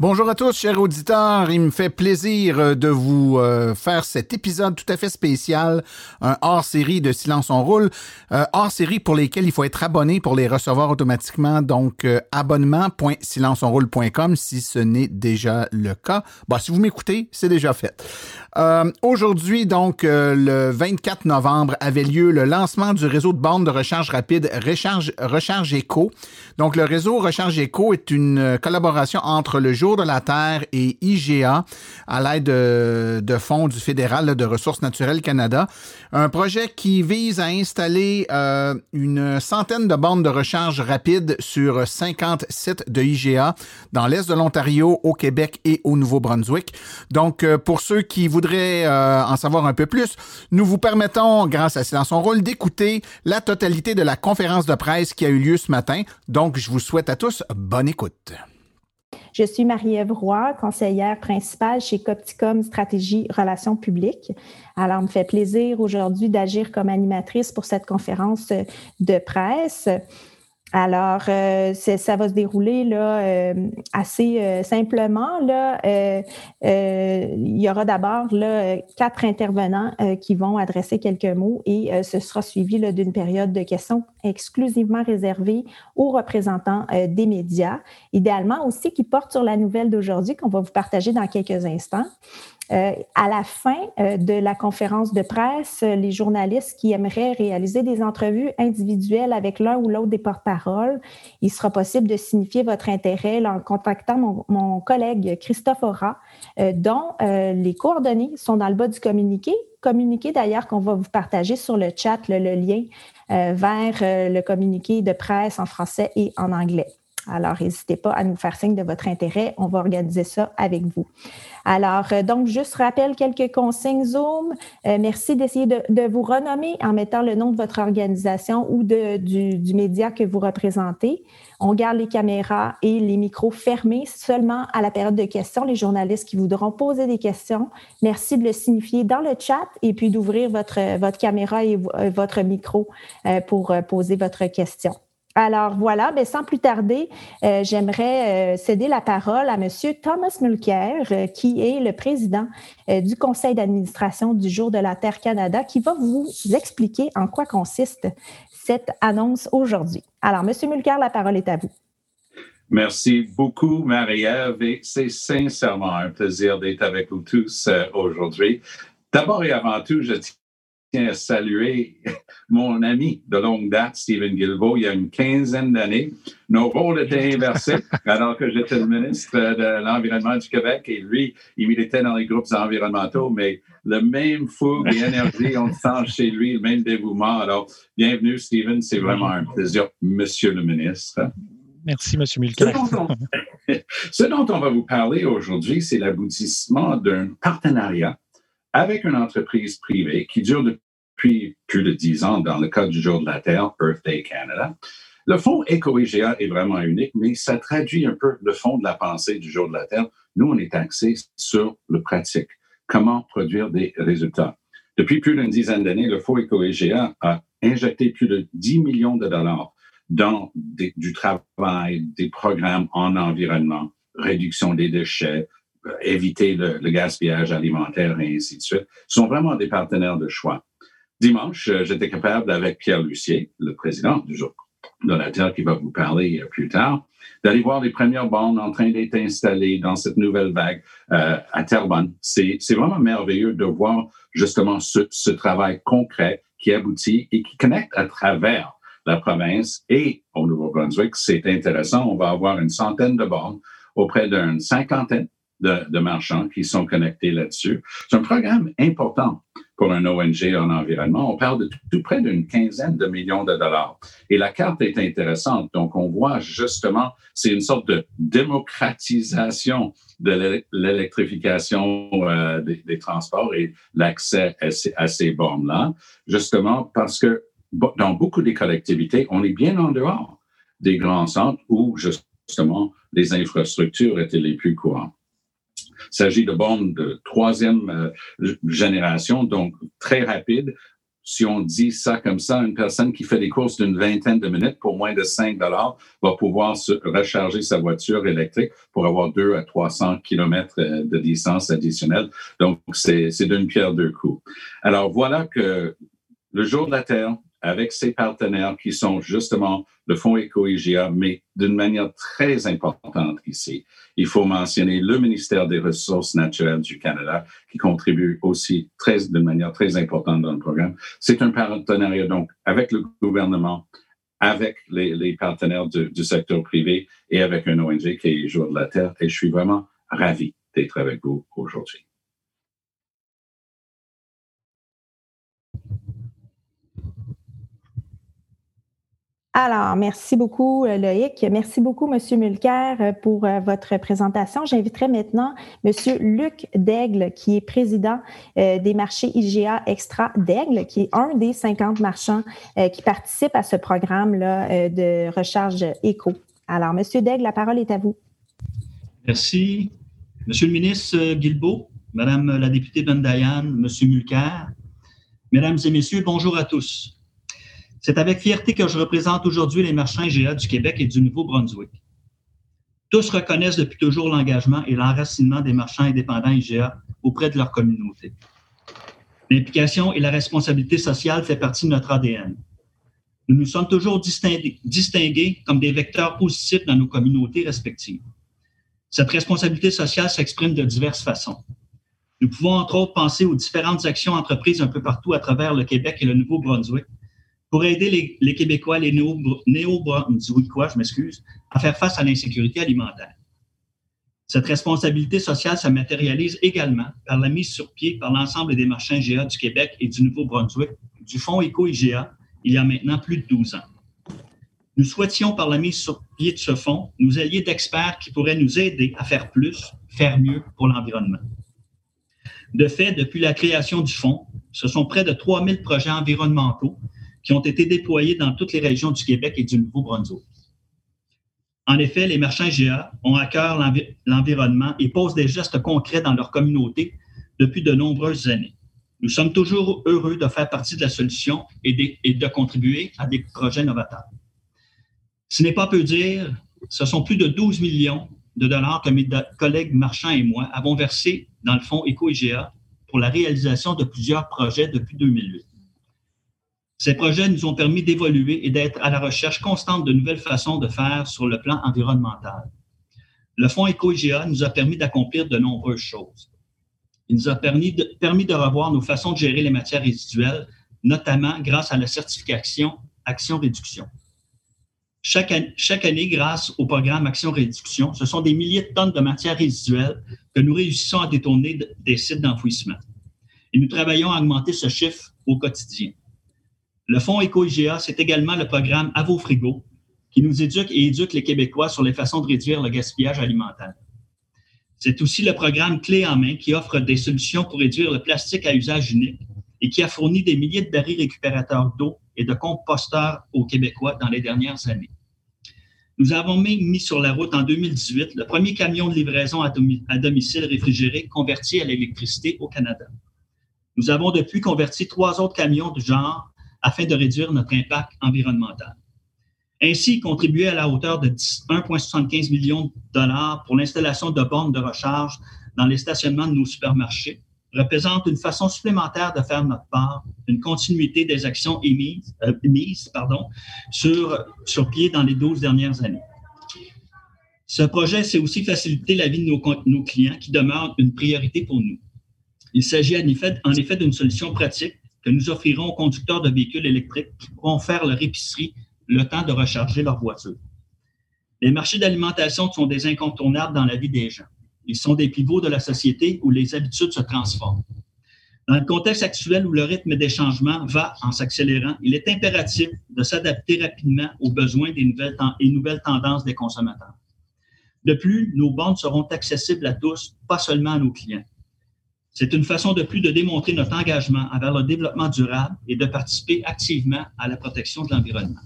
Bonjour à tous, chers auditeurs. Il me fait plaisir euh, de vous euh, faire cet épisode tout à fait spécial, un hors-série de Silence on roule, euh, hors-série pour lesquels il faut être abonné pour les recevoir automatiquement. Donc, abonnement.silenceonroule.com si ce n'est déjà le cas. Bon, si vous m'écoutez, c'est déjà fait. Aujourd'hui, donc, le 24 novembre, avait lieu le lancement du réseau de bornes de recharge rapide Recharge, Eco. Donc, le réseau Recharge Eco est une collaboration entre le jour de la Terre et IGA à l'aide de, fonds du fédéral de ressources naturelles Canada. Un projet qui vise à installer euh, une centaine de bornes de recharge rapide sur 50 sites de IGA dans l'est de l'Ontario, au Québec et au Nouveau-Brunswick. Donc, euh, pour ceux qui voudraient euh, en savoir un peu plus, nous vous permettons, grâce à Silence son rôle, d'écouter la totalité de la conférence de presse qui a eu lieu ce matin. Donc, je vous souhaite à tous bonne écoute. Je suis Marie-Ève Roy, conseillère principale chez Copticom Stratégie Relations publiques. Alors, il me fait plaisir aujourd'hui d'agir comme animatrice pour cette conférence de presse. Alors, euh, ça va se dérouler là, euh, assez euh, simplement. Là, il y aura d'abord quatre intervenants qui vont adresser quelques mots et ce sera suivi d'une période de questions exclusivement réservée aux représentants des médias, idéalement aussi qui portent sur la nouvelle d'aujourd'hui qu'on va vous partager dans quelques instants. Euh, à la fin euh, de la conférence de presse, les journalistes qui aimeraient réaliser des entrevues individuelles avec l'un ou l'autre des porte-paroles, il sera possible de signifier votre intérêt en contactant mon, collègue Christophe Aura, euh, dont les coordonnées sont dans le bas du communiqué. Communiqué d'ailleurs qu'on va vous partager sur le chat, le lien vers le communiqué de presse en français et en anglais. Alors, n'hésitez pas à nous faire signe de votre intérêt. On va organiser ça avec vous. Alors, euh, donc, juste rappelle quelques consignes Zoom. Euh, merci d'essayer de, vous renommer en mettant le nom de votre organisation ou de, du, média que vous représentez. On garde les caméras et les micros fermés seulement à la période de questions. Les journalistes qui voudront poser des questions, merci de le signifier dans le chat et puis d'ouvrir votre, votre caméra et euh, votre micro pour poser votre question. Alors voilà, mais sans plus tarder, euh, j'aimerais euh, céder la parole à M. Thomas Mulcair, euh, qui est le président du conseil d'administration du Jour de la Terre Canada, qui va vous expliquer en quoi consiste cette annonce aujourd'hui. Alors, M. Mulcair, la parole est à vous. Merci beaucoup, Marie-Ève, et c'est sincèrement un plaisir d'être avec vous tous aujourd'hui. D'abord et avant tout, je tiens à saluer mon ami de longue date, Stephen Guilbeault, il y a une quinzaine d'années. Nos rôles étaient inversés alors que j'étais le ministre de l'Environnement du Québec et lui, il militait dans les groupes environnementaux, mais le même fougue et énergie, on sent chez lui, le même dévouement. Alors, bienvenue, Stephen, c'est vraiment un plaisir, monsieur le ministre. Merci, monsieur Mulcair. Ce dont on va vous parler aujourd'hui, c'est l'aboutissement d'un partenariat avec une entreprise privée qui dure depuis plus de dix ans dans le cadre du Jour de la Terre, Earth Day Canada. Le fonds EcoEGA est vraiment unique, mais ça traduit un peu le fond de la pensée du Jour de la Terre. Nous, on est axé sur le pratique, comment produire des résultats? Depuis plus d'une dizaine d'années, le fonds EcoEGA a injecté plus de 10 millions de dollars dans du travail, des programmes en environnement, réduction des déchets, éviter le, gaspillage alimentaire et ainsi de suite, sont vraiment des partenaires de choix. Dimanche, euh, j'étais capable, avec Pierre Lucier, le président du jour Terre qui va vous parler euh, plus tard, d'aller voir les premières bornes en train d'être installées dans cette nouvelle vague à Terrebonne. C'est vraiment merveilleux de voir justement ce, ce travail concret qui aboutit et qui connecte à travers la province et au Nouveau-Brunswick. C'est intéressant. On va avoir une centaine de bornes auprès d'une cinquantaine de, marchands qui sont connectés là-dessus. C'est un programme important pour un ONG en environnement. On parle de tout, près d'une quinzaine de millions de dollars. Et la carte est intéressante. Donc, on voit justement, c'est une sorte de démocratisation de l'électrification euh, des, transports et l'accès à ces bornes-là, justement parce que dans beaucoup des collectivités, on est bien en dehors des grands centres où justement les infrastructures étaient les plus courantes. Il s'agit de bornes de troisième euh, génération, donc très rapides, si on dit ça comme ça, une personne qui fait des courses d'une vingtaine de minutes pour moins de 5 dollars va pouvoir se recharger sa voiture électrique pour avoir 2 à 300 kilomètres euh, de distance additionnelle. Donc, c'est d'une pierre deux coups. Alors, voilà que le jour de la Terre, avec ses partenaires qui sont justement le Fonds éco-IGA, mais d'une manière très importante ici. Il faut mentionner le ministère des Ressources naturelles du Canada qui contribue aussi très, d'une manière très importante dans le programme. C'est un partenariat donc avec le gouvernement, avec les, partenaires du, du, secteur privé et avec un ONG qui est Jour de la Terre. Et je suis vraiment ravi d'être avec vous aujourd'hui. Alors, merci beaucoup, euh, Loïc. Merci beaucoup, Monsieur Mulcair, euh, pour euh, votre présentation. J'inviterai maintenant Monsieur Luc Daigle, qui est président des marchés IGA Extra d'Aigle, qui est un des 50 marchands qui participent à ce programme-là de recharge éco. Alors, Monsieur Daigle, la parole est à vous. Merci. Monsieur le ministre Guilbeault, Madame la députée Bendayan, Monsieur Mulcair, Mesdames et Messieurs, bonjour à tous. C'est avec fierté que je représente aujourd'hui les marchands IGA du Québec et du Nouveau-Brunswick. Tous reconnaissent depuis toujours l'engagement et l'enracinement des marchands indépendants IGA auprès de leur communauté. L'implication et la responsabilité sociale fait partie de notre ADN. Nous nous sommes toujours distingués, distingués comme des vecteurs positifs dans nos communautés respectives. Cette responsabilité sociale s'exprime de diverses façons. Nous pouvons entre autres penser aux différentes actions entreprises un peu partout à travers le Québec et le Nouveau-Brunswick pour aider les, Québécois, les néo-brunswickois, je m'excuse, à faire face à l'insécurité alimentaire. Cette responsabilité sociale se matérialise également par la mise sur pied par l'ensemble des marchands IGA du Québec et du Nouveau-Brunswick du Fonds Éco-IGA il y a maintenant plus de 12 ans. Nous souhaitions, par la mise sur pied de ce fonds, nous allier d'experts qui pourraient nous aider à faire plus, faire mieux pour l'environnement. De fait, depuis la création du fonds, ce sont près de 3000 projets environnementaux qui ont été déployés dans toutes les régions du Québec et du Nouveau-Brunswick. En effet, les marchands GA ont à cœur l'environnement et posent des gestes concrets dans leur communauté depuis de nombreuses années. Nous sommes toujours heureux de faire partie de la solution et de, contribuer à des projets novateurs. Ce n'est pas peu dire, ce sont plus de 12 millions de dollars que mes collègues marchands et moi avons versés dans le fonds Éco-IGA pour la réalisation de plusieurs projets depuis 2008. Ces projets nous ont permis d'évoluer et d'être à la recherche constante de nouvelles façons de faire sur le plan environnemental. Le Fonds Éco-IGA nous a permis d'accomplir de nombreuses choses. Il nous a permis de, revoir nos façons de gérer les matières résiduelles, notamment grâce à la certification Action Réduction. Chaque, chaque, année, grâce au programme Action Réduction, ce sont des milliers de tonnes de matières résiduelles que nous réussissons à détourner des sites d'enfouissement. Et nous travaillons à augmenter ce chiffre au quotidien. Le Fonds Éco-IGA, c'est également le programme À vos frigos, qui nous éduque et éduque les Québécois sur les façons de réduire le gaspillage alimentaire. C'est aussi le programme Clé en main qui offre des solutions pour réduire le plastique à usage unique et qui a fourni des milliers de barils récupérateurs d'eau et de composteurs aux Québécois dans les dernières années. Nous avons mis sur la route en 2018 le premier camion de livraison à domicile réfrigéré converti à l'électricité au Canada. Nous avons depuis converti trois autres camions du genre afin de réduire notre impact environnemental. Ainsi, contribuer à la hauteur de 1,75 millions de dollars pour l'installation de bornes de recharge dans les stationnements de nos supermarchés représente une façon supplémentaire de faire notre part, une continuité des actions émises, euh, sur, pied dans les 12 dernières années. Ce projet, c'est aussi faciliter la vie de nos, clients qui demeure une priorité pour nous. Il s'agit en effet d'une solution pratique nous offrirons aux conducteurs de véhicules électriques qui pourront faire leur épicerie le temps de recharger leur voiture. Les marchés d'alimentation sont des incontournables dans la vie des gens. Ils sont des pivots de la société où les habitudes se transforment. Dans le contexte actuel où le rythme des changements va en s'accélérant, il est impératif de s'adapter rapidement aux besoins des nouvelles et nouvelles tendances des consommateurs. De plus, nos bornes seront accessibles à tous, pas seulement à nos clients. C'est une façon de plus de démontrer notre engagement envers le développement durable et de participer activement à la protection de l'environnement.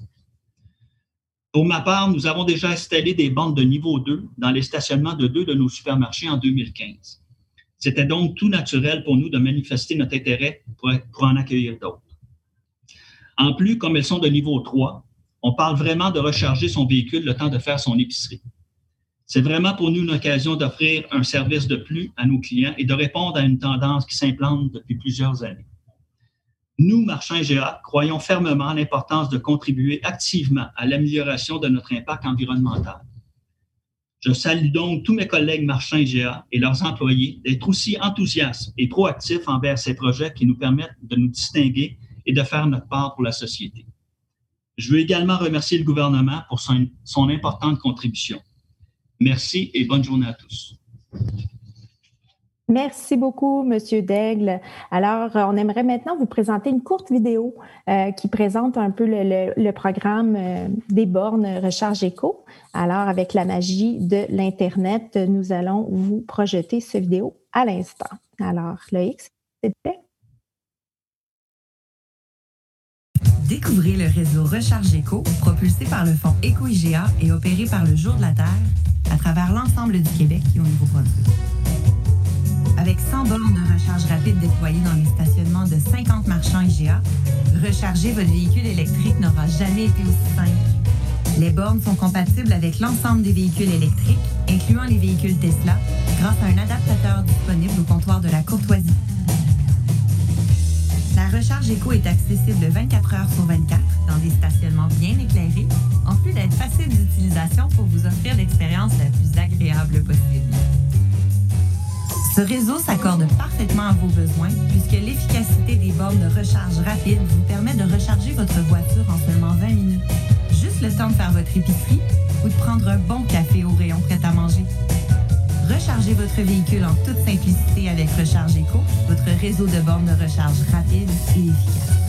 Pour ma part, nous avons déjà installé des bandes de niveau 2 dans les stationnements de deux de nos supermarchés en 2015. C'était donc tout naturel pour nous de manifester notre intérêt pour, en accueillir d'autres. En plus, comme elles sont de niveau 3, on parle vraiment de recharger son véhicule le temps de faire son épicerie. C'est vraiment pour nous une occasion d'offrir un service de plus à nos clients et de répondre à une tendance qui s'implante depuis plusieurs années. Nous, marchands IGA, croyons fermement à l'importance de contribuer activement à l'amélioration de notre impact environnemental. Je salue donc tous mes collègues marchands IGA et leurs employés d'être aussi enthousiastes et proactifs envers ces projets qui nous permettent de nous distinguer et de faire notre part pour la société. Je veux également remercier le gouvernement pour son, son importante contribution. Merci et bonne journée à tous. Merci beaucoup, Monsieur Daigle. Alors, on aimerait maintenant vous présenter une courte vidéo euh, qui présente un peu le, le, programme euh, des bornes Recharge Éco. Alors, avec la magie de l'Internet, nous allons vous projeter cette vidéo à l'instant. Alors, Loïc, s'il te plaît. Découvrez le réseau Recharge Éco, propulsé par le fonds Éco-IGA et opéré par le Jour de la Terre à travers l'ensemble du Québec et au Nouveau-Brunswick. Avec 100 bornes de recharge rapide déployées dans les stationnements de 50 marchands IGA, recharger votre véhicule électrique n'aura jamais été aussi simple. Les bornes sont compatibles avec l'ensemble des véhicules électriques, incluant les véhicules Tesla, grâce à un adaptateur disponible au comptoir de la courtoisie. La recharge éco est accessible 24 heures sur 24 dans des stationnements bien éclairés, en plus d'être facile d'utilisation pour vous offrir l'expérience la plus agréable possible. Ce réseau s'accorde parfaitement à vos besoins puisque l'efficacité des bornes de recharge rapide vous permet de recharger votre voiture en seulement 20 minutes. Juste le temps de faire votre épicerie ou de prendre un bon café au rayon prêt à manger. Rechargez votre véhicule en toute simplicité avec Recharge Eco, votre réseau de bornes de recharge rapide et efficace.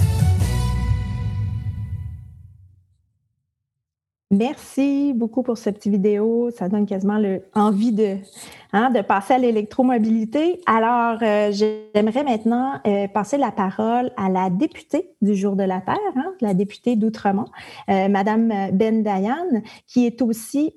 Merci beaucoup pour cette petite vidéo. Ça donne quasiment le, envie de, hein, de passer à l'électromobilité. Alors, euh, j'aimerais maintenant euh, passer la parole à la députée du Jour de la Terre, hein, la députée d'Outremont, euh, Madame Ben Dayan, qui est aussi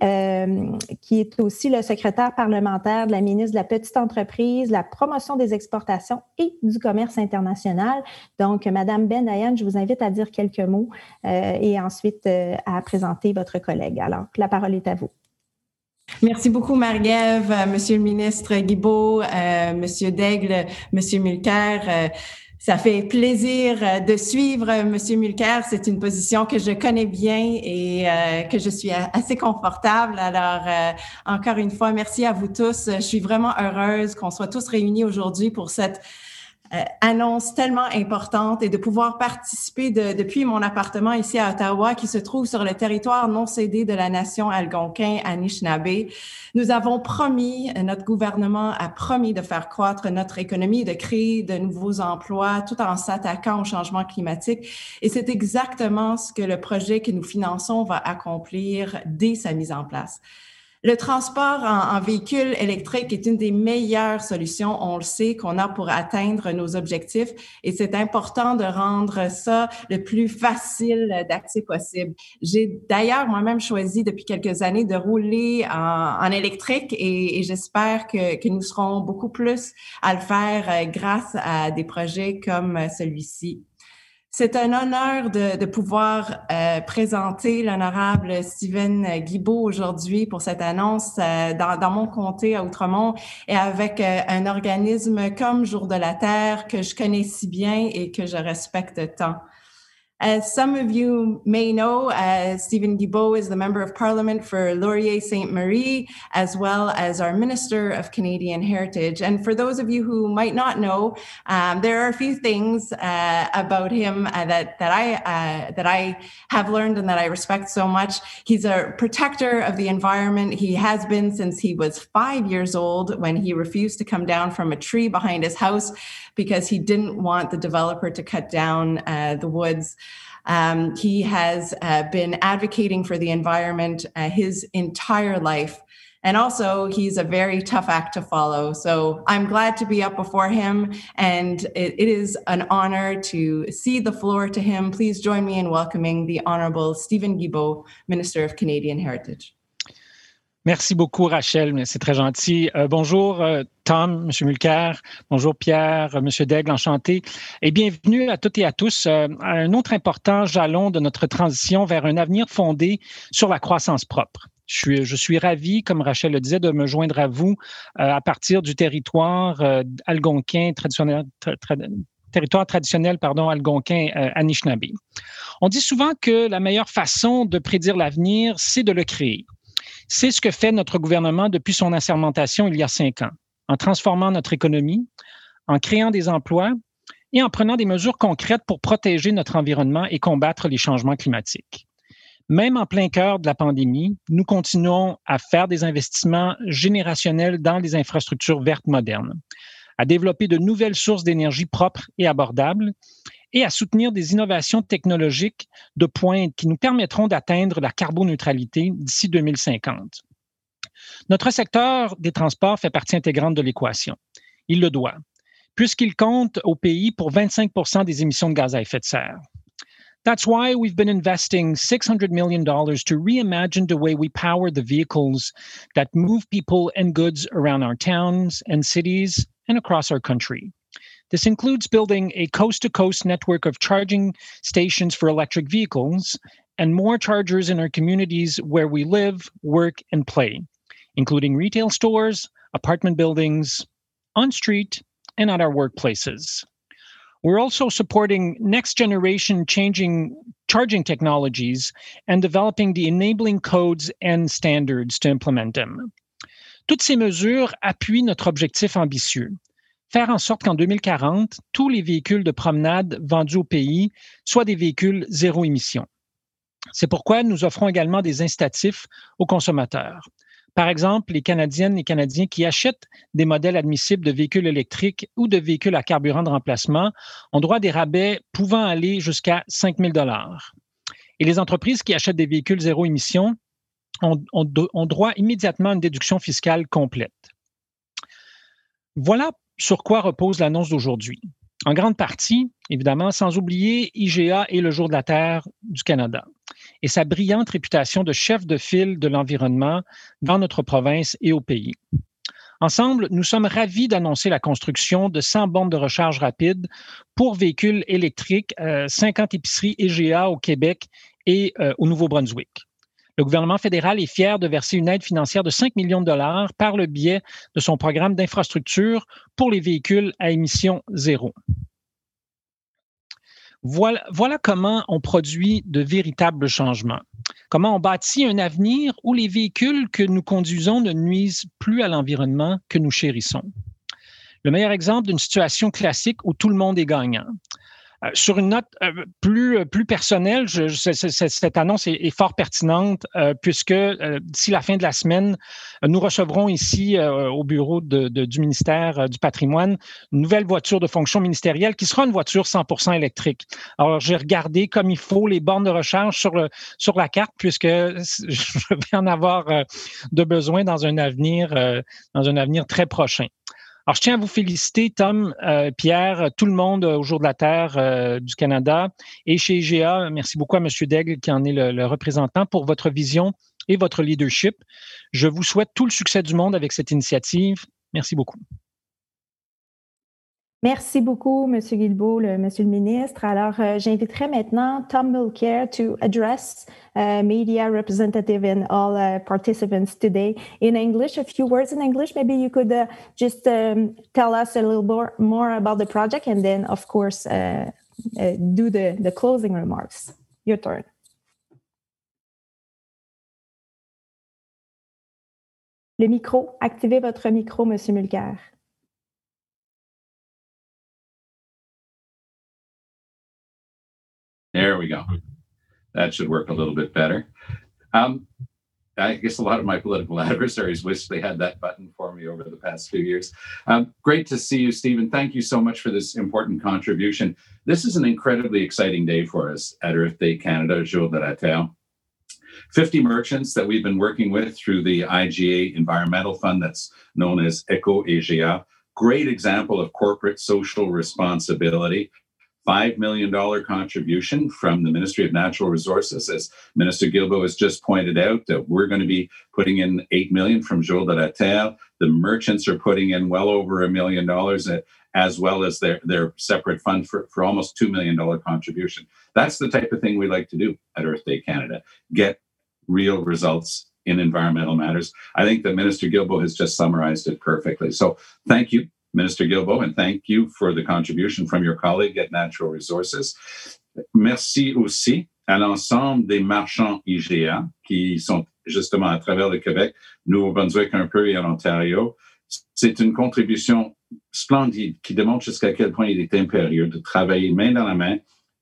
qui est aussi le secrétaire parlementaire de la ministre de la Petite Entreprise, la promotion des exportations et du commerce international. Donc, Madame Ben Dayan, je vous invite à dire quelques mots et ensuite à présenter votre collègue. Alors, la parole est à vous. Merci beaucoup, Marie-Ève, euh, Monsieur le ministre Guibault, euh, Monsieur Daigle, Monsieur Mulcair. Euh, ça fait plaisir de suivre Monsieur Mulcair. C'est une position que je connais bien et que je suis assez confortable. Alors, encore une fois, merci à vous tous. Je suis vraiment heureuse qu'on soit tous réunis aujourd'hui pour cette euh, annonce tellement importante et de pouvoir participer de, depuis mon appartement ici à Ottawa qui se trouve sur le territoire non cédé de la nation algonquin Anishinaabe. Nous avons promis, notre gouvernement a promis de faire croître notre économie, de créer de nouveaux emplois tout en s'attaquant au changement climatique. Et c'est exactement ce que le projet que nous finançons va accomplir dès sa mise en place. Le transport en, véhicule électrique est une des meilleures solutions, on le sait, qu'on a pour atteindre nos objectifs et c'est important de rendre ça le plus facile d'accès possible. J'ai d'ailleurs moi-même choisi depuis quelques années de rouler en, électrique et, j'espère que, nous serons beaucoup plus à le faire euh, grâce à des projets comme celui-ci. C'est un honneur de, de pouvoir euh, présenter l'honorable Steven Guibault aujourd'hui pour cette annonce euh, dans, dans, mon comté à Outremont et avec euh, un organisme comme Jour de la Terre que je connais si bien et que je respecte tant. As some of you may know, uh, Stephen Guibault is the Member of Parliament for Laurier Sainte Marie, as well as our Minister of Canadian Heritage. And for those of you who might not know, um, there are a few things uh, about him uh, that that I uh, that I have learned and that I respect so much. He's a protector of the environment. He has been since he was five years old when he refused to come down from a tree behind his house because he didn't want the developer to cut down uh, the woods. Um, he has uh, been advocating for the environment uh, his entire life. And also, he's a very tough act to follow. So I'm glad to be up before him, and it, it is an honor to cede the floor to him. Please join me in welcoming the Honorable Stephen Guibault, Minister of Canadian Heritage. Merci beaucoup, Rachel. C'est très gentil. Euh, bonjour, euh, Tom, M. Mulcair. Bonjour, Pierre, M. Daigle, enchanté. Et bienvenue à toutes et à tous à un autre important jalon de notre transition vers un avenir fondé sur la croissance propre. Je suis, je suis ravi, comme Rachel le disait, de me joindre à vous à partir du territoire algonquin traditionnel, territoire traditionnel pardon, algonquin euh, Anishinaabe. On dit souvent que la meilleure façon de prédire l'avenir, c'est de le créer. C'est ce que fait notre gouvernement depuis son assermentation il y a cinq ans, en transformant notre économie, en créant des emplois et en prenant des mesures concrètes pour protéger notre environnement et combattre les changements climatiques. Même en plein cœur de la pandémie, nous continuons à faire des investissements générationnels dans les infrastructures vertes modernes à développer de nouvelles sources d'énergie propres et abordables et à soutenir des innovations technologiques de pointe qui nous permettront d'atteindre la carboneutralité d'ici 2050. Notre secteur des transports fait partie intégrante de l'équation. Il le doit, puisqu'il compte au pays pour 25% des émissions de gaz à effet de serre. That's why we've been investing $600 million to reimagine the way we power the vehicles that move people and goods around our towns and cities and across our country. This includes building a coast to coast network of charging stations for electric vehicles and more chargers in our communities where we live, work, and play, including retail stores, apartment buildings, on street, and at our workplaces. We're also supporting next generation changing charging technologies and developing the enabling codes and standards to implement them. Toutes ces mesures appuient notre objectif ambitieux, faire en sorte qu'en 2040, tous les véhicules de promenade vendus au pays soient des véhicules zéro émission. C'est pourquoi nous offrons également des incitatifs aux consommateurs. Par exemple, les Canadiennes et Canadiens qui achètent des modèles admissibles de véhicules électriques ou de véhicules à carburant de remplacement ont droit à des rabais pouvant aller jusqu'à 5 000 Et les entreprises qui achètent des véhicules zéro émission ont, droit immédiatement à une déduction fiscale complète. Voilà sur quoi repose l'annonce d'aujourd'hui. En grande partie, évidemment, sans oublier IGA et le Jour de la Terre du Canada et sa brillante réputation de chef de file de l'environnement dans notre province et au pays. Ensemble, nous sommes ravis d'annoncer la construction de 100 bornes de recharge rapide pour véhicules électriques, 50 euh, épiceries IGA au Québec et euh, au Nouveau-Brunswick. Le gouvernement fédéral est fier de verser une aide financière de 5 millions de dollars par le biais de son programme d'infrastructure pour les véhicules à émission zéro. Voilà, voilà, comment on produit de véritables changements. Comment on bâtit un avenir où les véhicules que nous conduisons ne nuisent plus à l'environnement que nous chérissons. Le meilleur exemple d'une situation classique où tout le monde est gagnant. Euh, sur une note euh, plus, euh, plus personnelle, cette annonce est, fort pertinente puisque d'ici la fin de la semaine, nous recevrons ici au bureau du ministère du patrimoine une nouvelle voiture de fonction ministérielle qui sera une voiture 100% électrique. Alors, j'ai regardé comme il faut les bornes de recharge sur la carte puisque je vais en avoir de besoin dans un avenir, dans un avenir très prochain. Alors, je tiens à vous féliciter, Tom, euh, Pierre, tout le monde au Jour de la Terre euh, du Canada et chez IGA. Merci beaucoup à M. Daigle, qui en est le représentant, pour votre vision et votre leadership. Je vous souhaite tout le succès du monde avec cette initiative. Merci beaucoup. Merci beaucoup, M. Guilbeault, Monsieur le ministre. Alors, euh, j'inviterai maintenant Tom Mulcair to address uh, media representative and all uh, participants today in English. A few words in English. Maybe you could uh, just um, tell us a little more, more about the project and then, of course, uh, do the, the closing remarks. Your turn. Le micro, activez votre micro, Monsieur Mulcair. There we go. That should work a little bit better. Um, I guess a lot of my political adversaries wish they had that button for me over the past few years. Um, great to see you, Stephen. Thank you so much for this important contribution. This is an incredibly exciting day for us at Earth Day Canada, Jour de la Terre. 50 merchants that we've been working with through the IGA Environmental Fund that's known as ECO EGA. Great example of corporate social responsibility $5 million contribution from the Ministry of Natural Resources. As Minister Gilbo has just pointed out, that we're going to be putting in 8 million from Jour de la Terre. The merchants are putting in well over a million dollars, eh, as well as their, their separate fund for, for almost $2 million contribution. That's the type of thing we like to do at Earth Day Canada get real results in environmental matters. I think that Minister Gilbo has just summarized it perfectly. So thank you Minister Gilbo, and thank you for the contribution from your colleague at Natural Resources. Merci aussi à l'ensemble des marchands IGA qui sont justement à travers le Québec, Nouveau-Brunswick un peu et en Ontario. C'est une contribution splendide qui démontre jusqu'à quel point il est impérieux de travailler main dans la main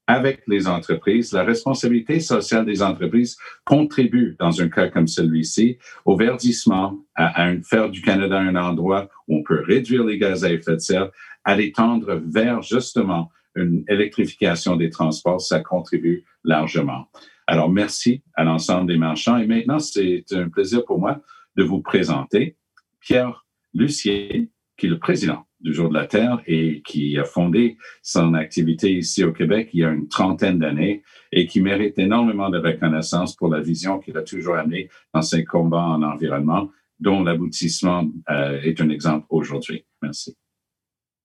avec les entreprises. La responsabilité sociale des entreprises contribue, dans un cas comme celui-ci, au verdissement, à, faire du Canada un endroit où on peut réduire les gaz à effet de serre, à l'étendre vers justement une électrification des transports. Ça contribue largement. Alors, merci à l'ensemble des marchands. Et maintenant, c'est un plaisir pour moi de vous présenter Pierre Lucier, qui est le président du Jour de la Terre et qui a fondé son activité ici au Québec il y a une trentaine d'années et qui mérite énormément de reconnaissance pour la vision qu'il a toujours amenée dans ses combats en environnement, dont l'aboutissement euh, est un exemple aujourd'hui. Merci.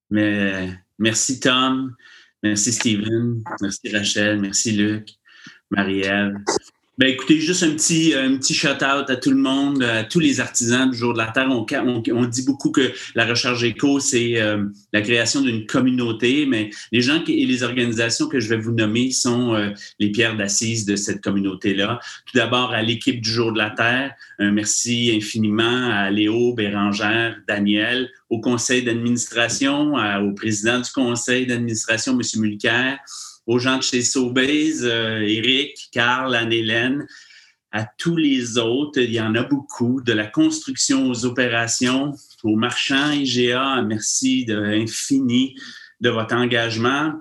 Mais, merci Tom, merci Steven, merci Rachel, merci Luc, Marie-Ève. Ben, écoutez, juste un petit, un petit shout-out à tout le monde, à tous les artisans du Jour de la Terre. On, on, dit beaucoup que la recherche éco, c'est euh, la création d'une communauté, mais les gens et les organisations que je vais vous nommer sont euh, les pierres d'assises de cette communauté-là. Tout d'abord, à l'équipe du Jour de la Terre, un merci infiniment à Léo, Bérangère, Daniel, au conseil d'administration, au président du conseil d'administration, M. Mulcair, aux gens de chez Sobeys, euh, Eric, Carl, Anne-Hélène, à tous les autres. Il y en a beaucoup, de la construction aux opérations, aux marchands IGA. Merci de infini de votre engagement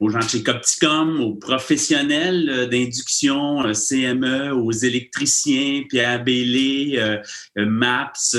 aux gens de chez Copticom, aux professionnels euh, d'induction, euh, CME, aux électriciens, Pierre Bélé, MAPS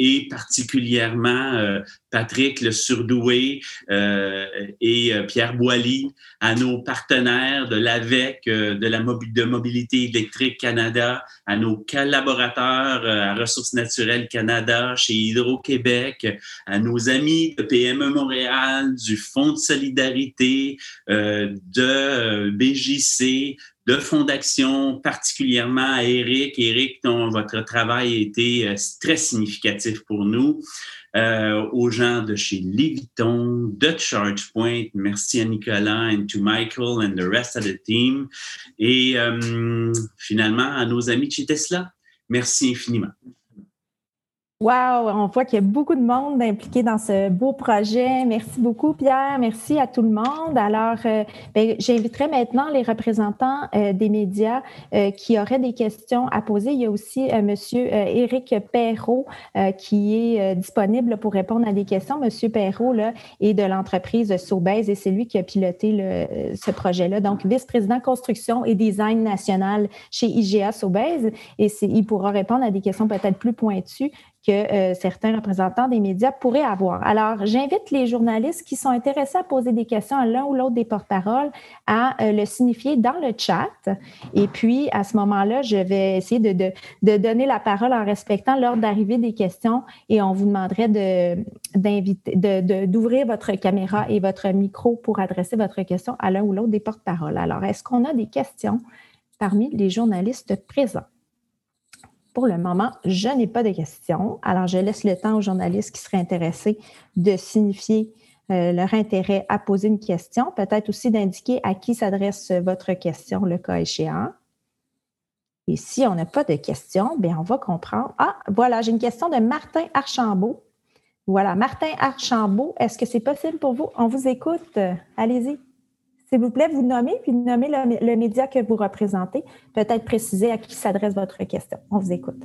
et particulièrement Patrick Le Surdoué et Pierre Boilly, à nos partenaires de l'AVEC, euh, de la Mobilité électrique Canada, à nos collaborateurs euh, à Ressources naturelles Canada, chez Hydro-Québec, à nos amis de PME Montréal, du Fonds de solidarité, euh, de BJC, de Fonds d'action, particulièrement à Eric. Eric, dont votre travail a été très significatif pour nous. Euh, aux gens de chez Leviton, de ChargePoint. Merci à Nicolas and to Michael and the rest of the team. Et euh, finalement, à nos amis de chez Tesla. Merci infiniment. Wow, on voit qu'il y a beaucoup de monde impliqué dans ce beau projet. Merci beaucoup, Pierre. Merci à tout le monde. Alors, euh, ben, j'inviterai maintenant les représentants euh, des médias euh, qui auraient des questions à poser. Il y a aussi Monsieur Éric Perrault qui est disponible pour répondre à des questions. Monsieur Perrault là, est de l'entreprise Sobeys et c'est lui qui a piloté ce projet-là. Donc, vice-président construction et design national chez IGA Sobeys et il pourra répondre à des questions peut-être plus pointues que euh, certains représentants des médias pourraient avoir. Alors, j'invite les journalistes qui sont intéressés à poser des questions à l'un ou l'autre des porte-paroles à euh, le signifier dans le chat. Et puis, à ce moment-là, je vais essayer de, donner la parole en respectant l'ordre d'arrivée des questions et on vous demanderait de, d'ouvrir votre caméra et votre micro pour adresser votre question à l'un ou l'autre des porte-paroles. Alors, est-ce qu'on a des questions parmi les journalistes présents? Pour le moment, je n'ai pas de questions. Alors, je laisse le temps aux journalistes qui seraient intéressés de signifier euh, leur intérêt à poser une question, peut-être aussi d'indiquer à qui s'adresse votre question, le cas échéant. Et si on n'a pas de questions, bien, on va comprendre. Ah, voilà, j'ai une question de Martin Archambault. Voilà, Martin Archambault, est-ce que c'est possible pour vous? On vous écoute. Allez-y. S'il vous plaît, vous nommez, puis nommez le, le média que vous représentez. Peut-être préciser à qui s'adresse votre question. On vous écoute.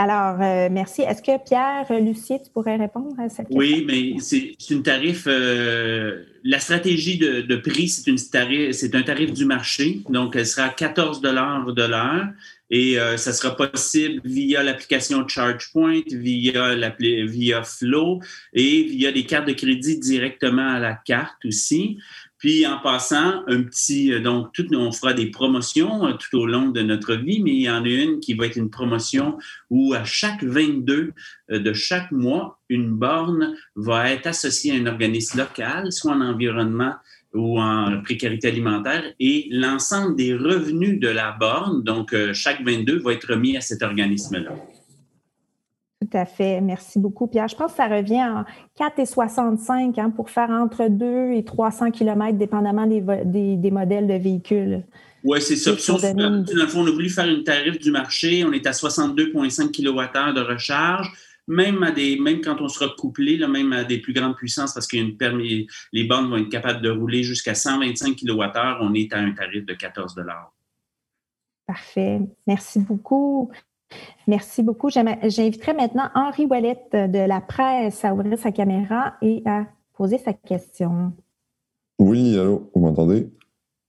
Alors, euh, merci. Est-ce que Pierre, Lucie, tu pourrais répondre à cette question? Oui, mais c'est une tarif. Euh, la stratégie de, prix, c'est c'est un tarif du marché. Donc, elle sera 14 de l'heure et euh, ça sera possible via l'application ChargePoint, via, via Flow et via des cartes de crédit directement à la carte aussi. Puis en passant, un petit, euh, donc tout, on fera des promotions euh, tout au long de notre vie, mais il y en a une qui va être une promotion où à chaque 22 euh, de chaque mois, une borne va être associée à un organisme local, soit en environnement ou en précarité alimentaire, et l'ensemble des revenus de la borne, donc chaque 22, va être remis à cet organisme-là. Tout à fait. Merci beaucoup, Pierre. Je pense que ça revient en 4,65 hein, pour faire entre 2 et 300 km, dépendamment des, des, modèles de véhicules. Oui, c'est ça. Dans le fond, on a voulu faire une tarif du marché. On est à 62,5 kWh de recharge. Même, à des, même quand on sera couplé, là, même à des plus grandes puissances, parce que les bornes vont être capables de rouler jusqu'à 125 kWh, on est à un tarif de 14 Parfait. Merci beaucoup. Merci beaucoup. J'inviterai maintenant Henri Ouellette de la presse à ouvrir sa caméra et à poser sa question. Oui, allô, vous m'entendez?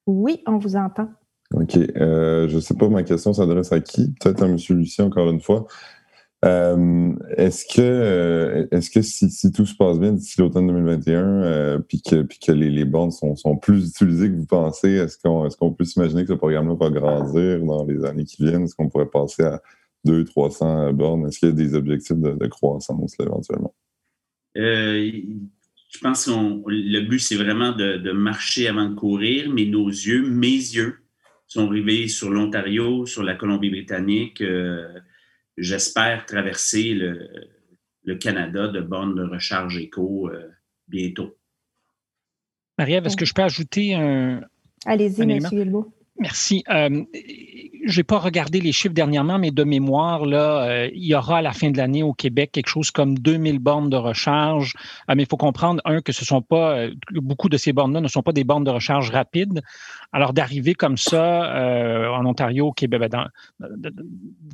Oui, on vous entend. OK. Euh, je ne sais pas, ma question s'adresse à qui? Peut-être à M. Lucien, encore une fois. Euh, est-ce que, euh, est-ce que si, tout se passe bien d'ici l'automne 2021, puis que, que les, les bornes sont, sont, plus utilisées que vous pensez, est-ce qu'on est qu'on peut s'imaginer que ce programme-là va grandir dans les années qui viennent? Est-ce qu'on pourrait passer à 200, 300 bornes? Est-ce qu'il y a des objectifs de, croissance éventuellement? Euh, je pense que le but, c'est vraiment de, marcher avant de courir, mais nos yeux, mes yeux, sont rivés sur l'Ontario, sur la Colombie-Britannique. Euh, j'espère traverser le, Canada de bornes de recharge éco euh, bientôt. Marie-Ève, est-ce que je peux ajouter un. Allez-y, M. Guilbeault. Merci. Euh, je n'ai pas regardé les chiffres dernièrement, mais de mémoire, là, euh, il y aura à la fin de l'année au Québec quelque chose comme 2000 bornes de recharge. Euh, mais il faut comprendre, un, que ce sont pas, euh, beaucoup de ces bornes-là ne sont pas des bornes de recharge rapides. Alors, d'arriver comme ça en Ontario, au Québec, ben, dans,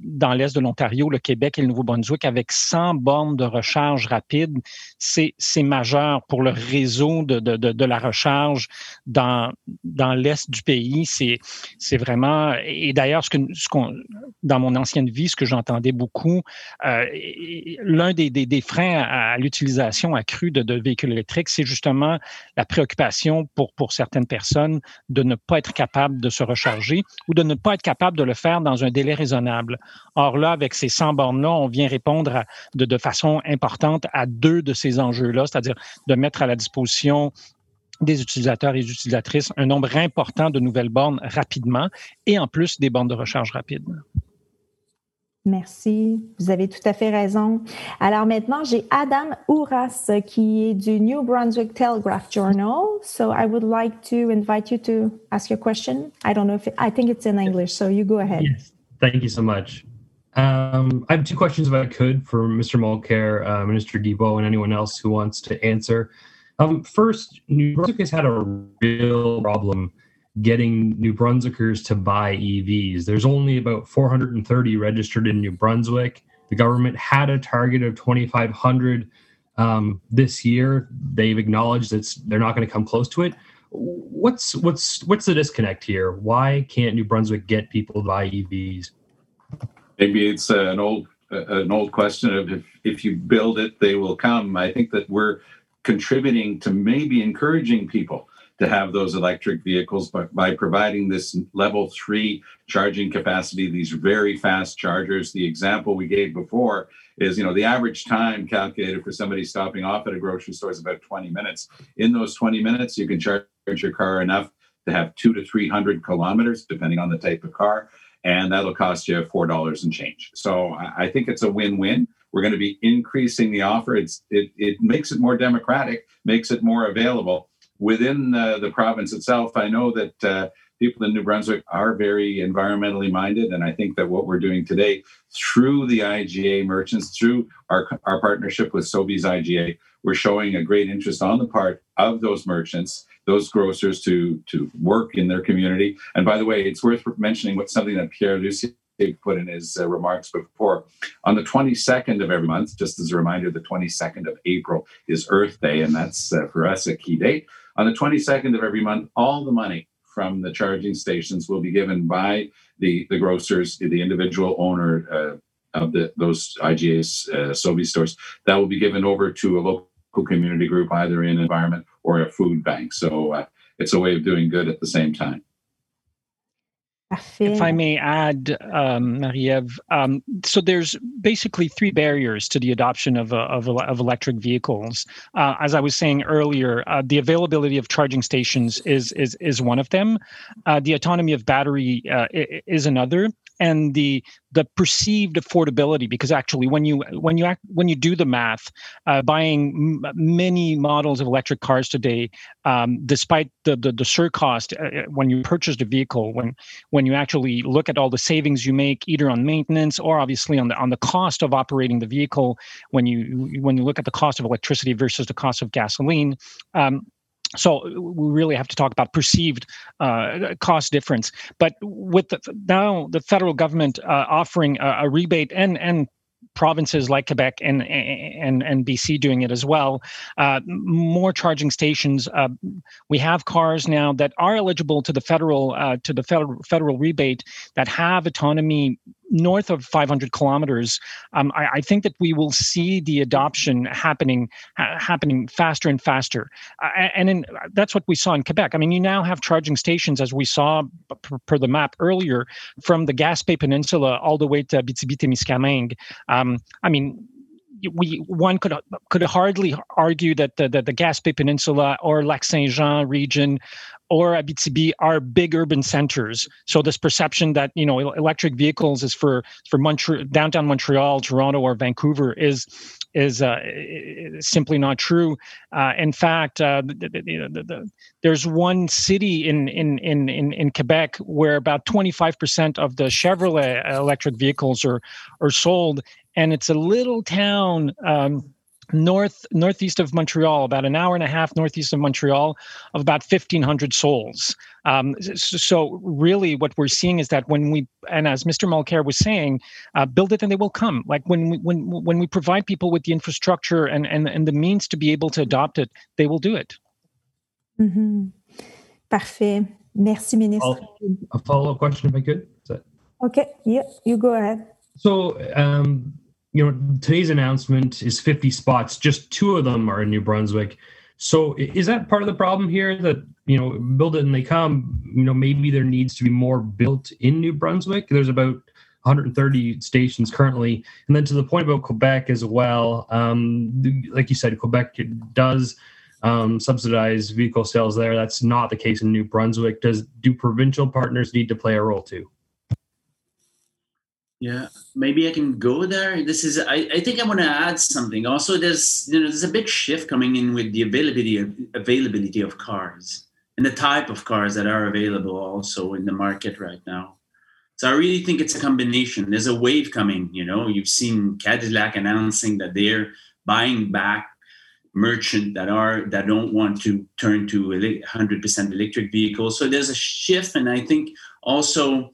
dans l'est de l'Ontario, le Québec et le Nouveau-Brunswick, avec 100 bornes de recharge rapide, c'est majeur pour le réseau de, de, de la recharge dans, dans l'est du pays. C'est vraiment, et d'ailleurs, ce que, ce dans mon ancienne vie, ce que j'entendais beaucoup, euh, l'un des, des, freins à, l'utilisation accrue de, de, véhicules électriques, c'est justement la préoccupation pour, pour certaines personnes de ne pas être capable de se recharger ou de ne pas être capable de le faire dans un délai raisonnable. Or là, avec ces 100 bornes-là, on vient répondre de, façon importante à deux de ces enjeux-là, c'est-à-dire de mettre à la disposition des utilisateurs et des utilisatrices un nombre important de nouvelles bornes rapidement et en plus des bornes de recharge rapide. Merci, vous avez tout à fait raison. Alors maintenant, j'ai Adam Ouras qui est du New Brunswick Telegraph Journal. So I would like to invite you to ask your question. I don't know if it, I think it's in English, so you go ahead. Yes, thank you so much. Um, I have two questions if I could for Mr. Mulcair, uh, Minister Guilbeault, and anyone else who wants to answer. Um, first, New Brunswick has had a real problem getting New Brunswickers to buy EVs. There's only about 430 registered in New Brunswick. The government had a target of 2,500 um, this year. They've acknowledged that they're not going to come close to it. What's what's what's the disconnect here? Why can't New Brunswick get people to buy EVs? Maybe it's uh, an old uh, an old question of if, if you build it, they will come. I think that we're contributing to maybe encouraging people to have those electric vehicles by, by providing this level three charging capacity, these very fast chargers. The example we gave before is, you know, the average time calculated for somebody stopping off at a grocery store is about 20 minutes. In those 20 minutes, you can charge your car enough to have two to 300 kilometers, depending on the type of car, and that'll cost you $4 and change. So I think it's a win win. We're going to be increasing the offer. It's it it makes it more democratic, makes it more available within uh, the province itself. I know that uh, people in New Brunswick are very environmentally minded, and I think that what we're doing today through the IGA merchants, through our our partnership with Sobeys IGA, we're showing a great interest on the part of those merchants those grocers to to work in their community. And by the way, it's worth mentioning what something that Pierre Lucie put in his uh, remarks before. On the 22nd of every month, just as a reminder, the 22nd of April is Earth Day, and that's uh, for us a key date. On the 22nd of every month, all the money from the charging stations will be given by the, the grocers, the individual owner uh, of the, those IGA's uh, stores. That will be given over to a local community group, either in environment or a food bank. So uh, it's a way of doing good at the same time. If I may add, um, Marie-Eve, um, so there's basically three barriers to the adoption of, uh, of, of electric vehicles. Uh, as I was saying earlier, uh, the availability of charging stations is is is one of them. Uh, the autonomy of battery uh, is another and the the perceived affordability because actually when you when you act when you do the math uh, buying m- many models of electric cars today um, despite the the, the surcost uh, uh, when you purchase the vehicle when when you actually look at all the savings you make either on maintenance or obviously on the on the cost of operating the vehicle when you when you look at the cost of electricity versus the cost of gasoline um, so we really have to talk about perceived uh, cost difference. But with the, now the federal government uh, offering a, a, rebate and and provinces like Quebec and and and BC doing it as well. Uh, more charging stations. Uh, we have cars now that are eligible to the federal uh, to the federal federal rebate that have autonomy north of 500 kilometers, um, I, I, think that we will see the adoption happening ha- happening faster and faster. Uh, and in, that's what we saw in Quebec. I mean, you now have charging stations, as we saw per, per the map earlier, from the Gaspé Peninsula all the way to Abitibi-Témiscamingue. Um, I mean, we one could could hardly argue that the, the, the Gaspé Peninsula or Lac Saint Jean region or Abitibi are big urban centers. So this perception that you know electric vehicles is for for Montreal, downtown Montreal, Toronto, or Vancouver is is uh, simply not true. Uh, in fact, uh, the, the, the, there's one city in, in in in Quebec where about 25% of the Chevrolet electric vehicles are are sold, and it's a little town. Um, north northeast of Montreal, about an hour and a half northeast of Montreal, of about fifteen hundred souls. Um, so, so, really, what we're seeing is that when we and as Mr. Mulcair was saying, uh, build it and they will come. Like when we, when when we provide people with the infrastructure and and and the means to be able to adopt it, they will do it. Mm-hmm. Parfait. Merci, ministre. A follow-up question, if I could. Okay. Yeah, you go ahead. So. Um, you know, today's announcement is 50 spots. Just two of them are in New Brunswick. So is that part of the problem here that, you know, build it and they come, you know, maybe there needs to be more built in New Brunswick. There's about 130 stations currently. And then to the point about Quebec as well, um, like you said, Quebec does um, subsidize vehicle sales there. That's not the case in New Brunswick. Does do provincial partners need to play a role too? Yeah, maybe I can go there. This is I, I think I want to add something. Also, there's you know there's a big shift coming in with the availability of availability of cars and the type of cars that are available also in the market right now. So I really think it's a combination. There's a wave coming. You know, you've seen Cadillac announcing that they're buying back merchant that are that don't want to turn to 100% electric vehicles. So there's a shift, and I think also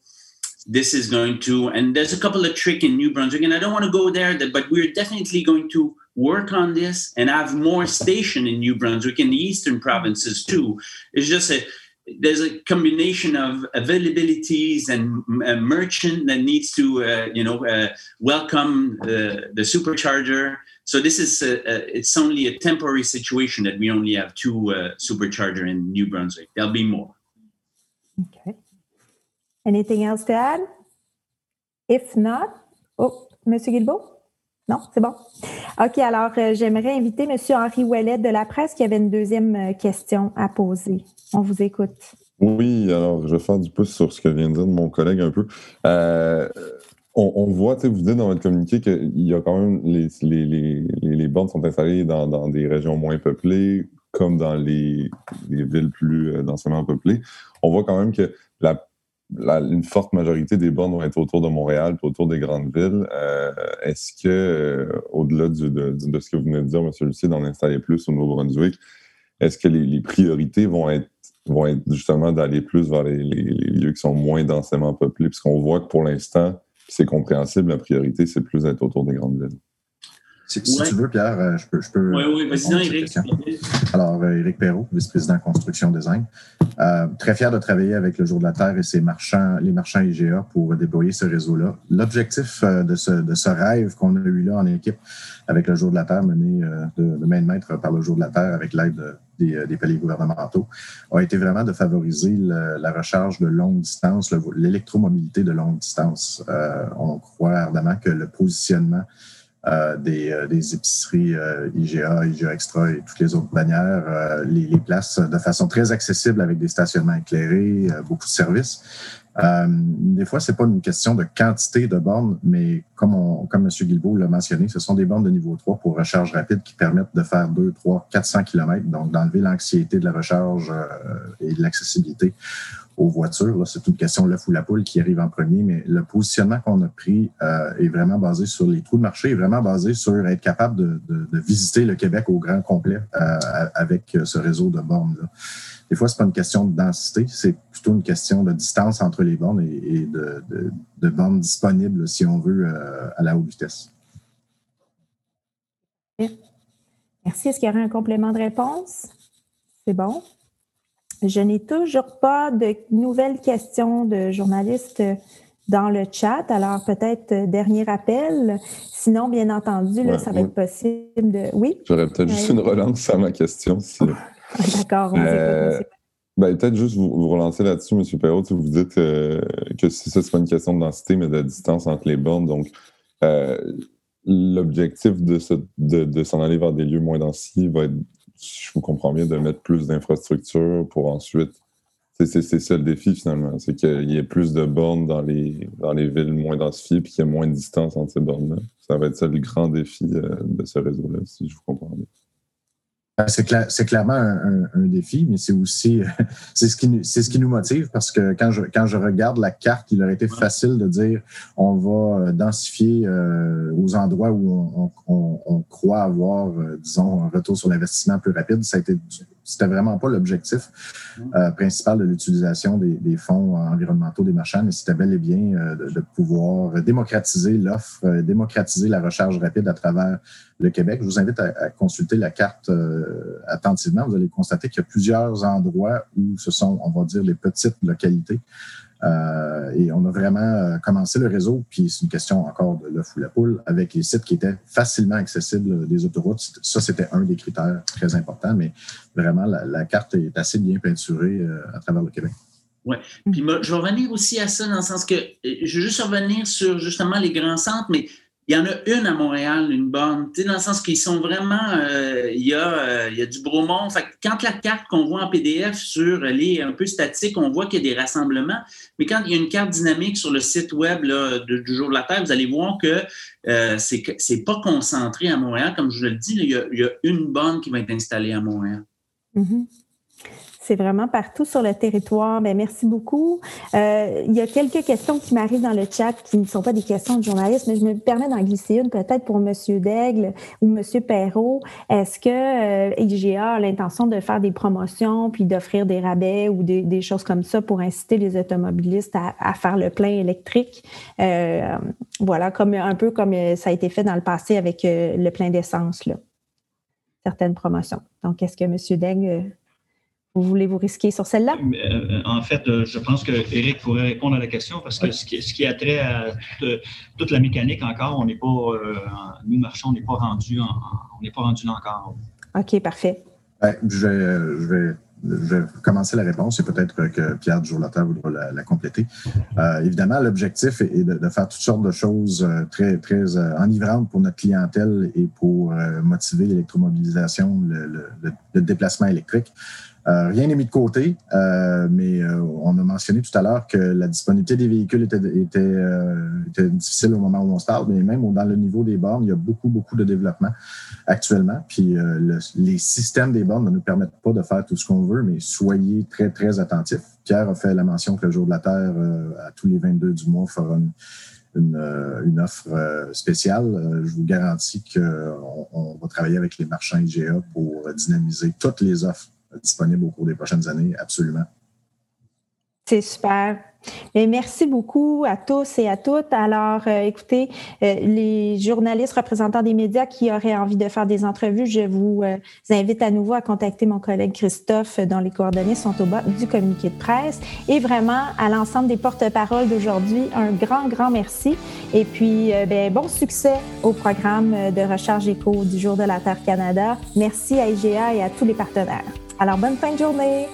this is going to and there's a couple of trick in new brunswick and i don't want to go there but we're definitely going to work on this and have more station in new brunswick in the eastern provinces too. It's just a there's a combination of availabilities and a merchant that needs to uh, you know uh, welcome the, the supercharger. So this is a, a, it's only a temporary situation that we only have two uh, supercharger in new brunswick. There'll be more. Okay Anything else to add? If not, oh, Monsieur Guilbeault? Non, c'est bon. OK, alors euh, j'aimerais inviter Monsieur Henri Ouellet de la presse qui avait une deuxième euh, question à poser. On vous écoute. Oui, alors je vais faire du pouce sur ce que vient de dire mon collègue un peu. Euh, on, on, voit, vous dites dans votre communiqué qu'il y a quand même les, les, les, les bornes sont installées dans, dans, des régions moins peuplées, comme dans les, les villes plus densément peuplées. On voit quand même que la une forte majorité des bornes vont être autour de Montréal autour des grandes villes. Euh, est-ce que, euh, au-delà de, de, ce que vous venez de dire, M. Lucie, d'en installer plus au Nouveau-Brunswick, est-ce que les, priorités vont être, justement d'aller plus vers les, lieux qui sont moins densément peuplés? Puisqu'on voit que pour l'instant, c'est compréhensible. La priorité, c'est plus d'être autour des grandes villes. Si, tu veux, Pierre, euh, je peux. Je peux oui, oui, vas-y, Éric. Alors, euh, Éric Perrault, vice-président construction design. Euh, très fier de travailler avec le Jour de la Terre et ses marchands, les marchands IGA pour déployer ce réseau-là. L'objectif de ce, de ce rêve qu'on a eu là en équipe avec le Jour de la Terre, mené de, de main de maître par le Jour de la Terre avec l'aide des, des, paliers gouvernementaux, a été vraiment de favoriser la recharge de longue distance, l'électromobilité de longue distance. on croit ardemment que le positionnement euh, des, euh, des, épiceries euh, IGA, IGA Extra et toutes les autres bannières, les, les, places de façon très accessible avec des stationnements éclairés, beaucoup de services. Des fois, c'est pas une question de quantité de bornes, mais comme, on, comme M. Guilbeault l'a mentionné, ce sont des bornes de niveau 3 pour recharge rapide qui permettent de faire 2, 3, 400 km, donc d'enlever l'anxiété de la recharge et de l'accessibilité aux voitures. C'est une question l'œuf ou la poule qui arrive en premier, mais le positionnement qu'on a pris euh, est vraiment basé sur les trous de marché, est vraiment basé sur être capable de, de, visiter le Québec au grand complet euh, avec ce réseau de bornes-là. Des fois, c'est pas une question de densité, c'est plutôt une question de distance entre les bornes et, de, de, bornes disponibles, si on veut, euh, à la haute vitesse. Merci. Est-ce qu'il y aurait un complément de réponse? C'est bon? Je n'ai toujours pas de nouvelles questions de journalistes dans le chat. Alors, peut-être euh, dernier appel. Sinon, bien entendu, là, ça va être possible de. Oui? J'aurais peut-être juste une relance à ma question. d'accord. Euh, ben, peut-être juste vous, relancer là-dessus, M. Perrault. Vous dites euh, que ça, c'est pas une question de densité, mais de distance entre les bornes. Donc, l'objectif de, de, de s'en aller vers des lieux moins densifiés va être je vous comprends bien, de mettre plus d'infrastructures pour ensuite. C'est ça le défi finalement, c'est qu'il y ait plus de bornes dans les, dans les villes moins densifiées puis qu'il y ait moins de distance entre ces bornes-là. Ça va être ça le grand défi euh, de ce réseau-là, si je vous comprends bien. Euh, c'est, clairement un, défi, mais c'est aussi c'est ce, qui, c'est ce qui nous motive parce que quand je, quand je regarde la carte, il aurait été facile de dire on va euh, densifier euh, aux endroits où on, croit avoir, disons, un retour sur l'investissement plus rapide. Ça a été c'était vraiment pas l'objectif principal de l'utilisation des, fonds environnementaux des marchands, mais c'était bel et bien de, pouvoir démocratiser l'offre, démocratiser la recharge rapide à travers le Québec. Je vous invite à, consulter la carte euh, attentivement. Vous allez constater qu'il y a plusieurs endroits où ce sont, on va dire, les petites localités. Euh, et on a vraiment euh, commencé le réseau, puis c'est une question encore de l'œuf ou la poule, avec les sites qui étaient facilement accessibles des autoroutes. Ça, c'était un des critères très importants, mais vraiment, la, carte est assez bien peinturée à travers le Québec. Oui. Puis je vais revenir aussi à ça dans le sens que je veux juste revenir sur justement les grands centres, mais il y en a une à Montréal, une bonne, dans le sens qu'ils sont vraiment, euh, il, y a, euh, y a du Bromont. Fait quand la carte qu'on voit en PDF sur les un peu statique, on voit qu'il y a des rassemblements. Mais quand il y a une carte dynamique sur le site web du jour de la Terre, vous allez voir que euh, c'est pas concentré à Montréal. Comme je le dis, il, y a, il, y a, une bonne qui va être installée à Montréal. Mm-hmm. C'est vraiment partout sur le territoire. Bien, merci beaucoup. Euh, il y a quelques questions qui m'arrivent dans le chat qui ne sont pas des questions de journalistes, mais je me permets d'en glisser une peut-être pour M. Daigle ou M. Perrault. Est-ce que euh, IGA a l'intention de faire des promotions puis d'offrir des rabais ou des, choses comme ça pour inciter les automobilistes à, faire le plein électrique? Euh, voilà, comme un peu comme ça a été fait dans le passé avec le plein d'essence, là. Certaines promotions. Donc, est-ce que M. Daigle vous voulez vous risquer sur celle-là? Euh, en fait, euh, je pense que Eric pourrait répondre à la question parce que ce, qui, a trait à toute, la mécanique encore, on n'est pas, euh, nous marchons, on n'est pas rendu, on n'est pas rendu là encore. OK, parfait. je, vais, je, vais, commencer la réponse et peut-être que Pierre Jourlateur voudra la, compléter. évidemment, l'objectif est de, faire toutes sortes de choses très, très enivrantes pour notre clientèle et pour motiver l'électromobilisation, le, déplacement électrique. Euh, rien n'est mis de côté, euh, mais euh, on a mentionné tout à l'heure que la disponibilité des véhicules était, difficile au moment où on se parle, mais même dans le niveau des bornes, il y a beaucoup, beaucoup de développement actuellement. Puis les systèmes des bornes ne nous permettent pas de faire tout ce qu'on veut, mais soyez très, très attentifs. Pierre a fait la mention que le jour de la Terre, à tous les 22 du mois, fera une, offre spéciale. je vous garantis qu'on on va travailler avec les marchands IGA pour dynamiser toutes les offres disponible au cours des prochaines années, absolument. C'est super. Et merci beaucoup à tous et à toutes. Alors, euh, écoutez, euh, les journalistes représentants des médias qui auraient envie de faire des entrevues, je vous euh, invite à nouveau à contacter mon collègue Christophe, dont les coordonnées sont au bas du communiqué de presse. Et vraiment, à l'ensemble des porte-paroles d'aujourd'hui, un grand, grand merci. Et puis, ben, bon succès au programme de recharge éco du Jour de la Terre Canada. Merci à IGA et à tous les partenaires. Alors, bonne fin de journée.